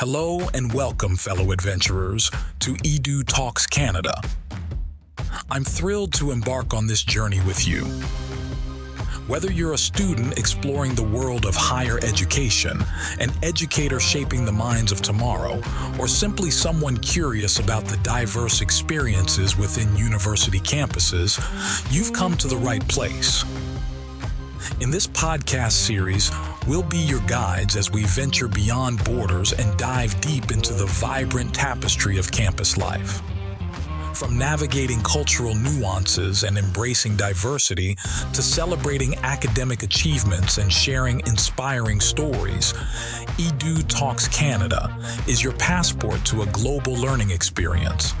Hello and welcome, fellow adventurers, to Edu Talks Canada. I'm thrilled to embark on this journey with you. Whether you're a student exploring the world of higher education, an educator shaping the minds of tomorrow, or simply someone curious about the diverse experiences within university campuses, you've come to the right place. In this podcast series, we'll be your guides as we venture beyond borders and dive deep into the vibrant tapestry of campus life. From navigating cultural nuances and embracing diversity to celebrating academic achievements and sharing inspiring stories, Edu Talks Canada is your passport to a global learning experience.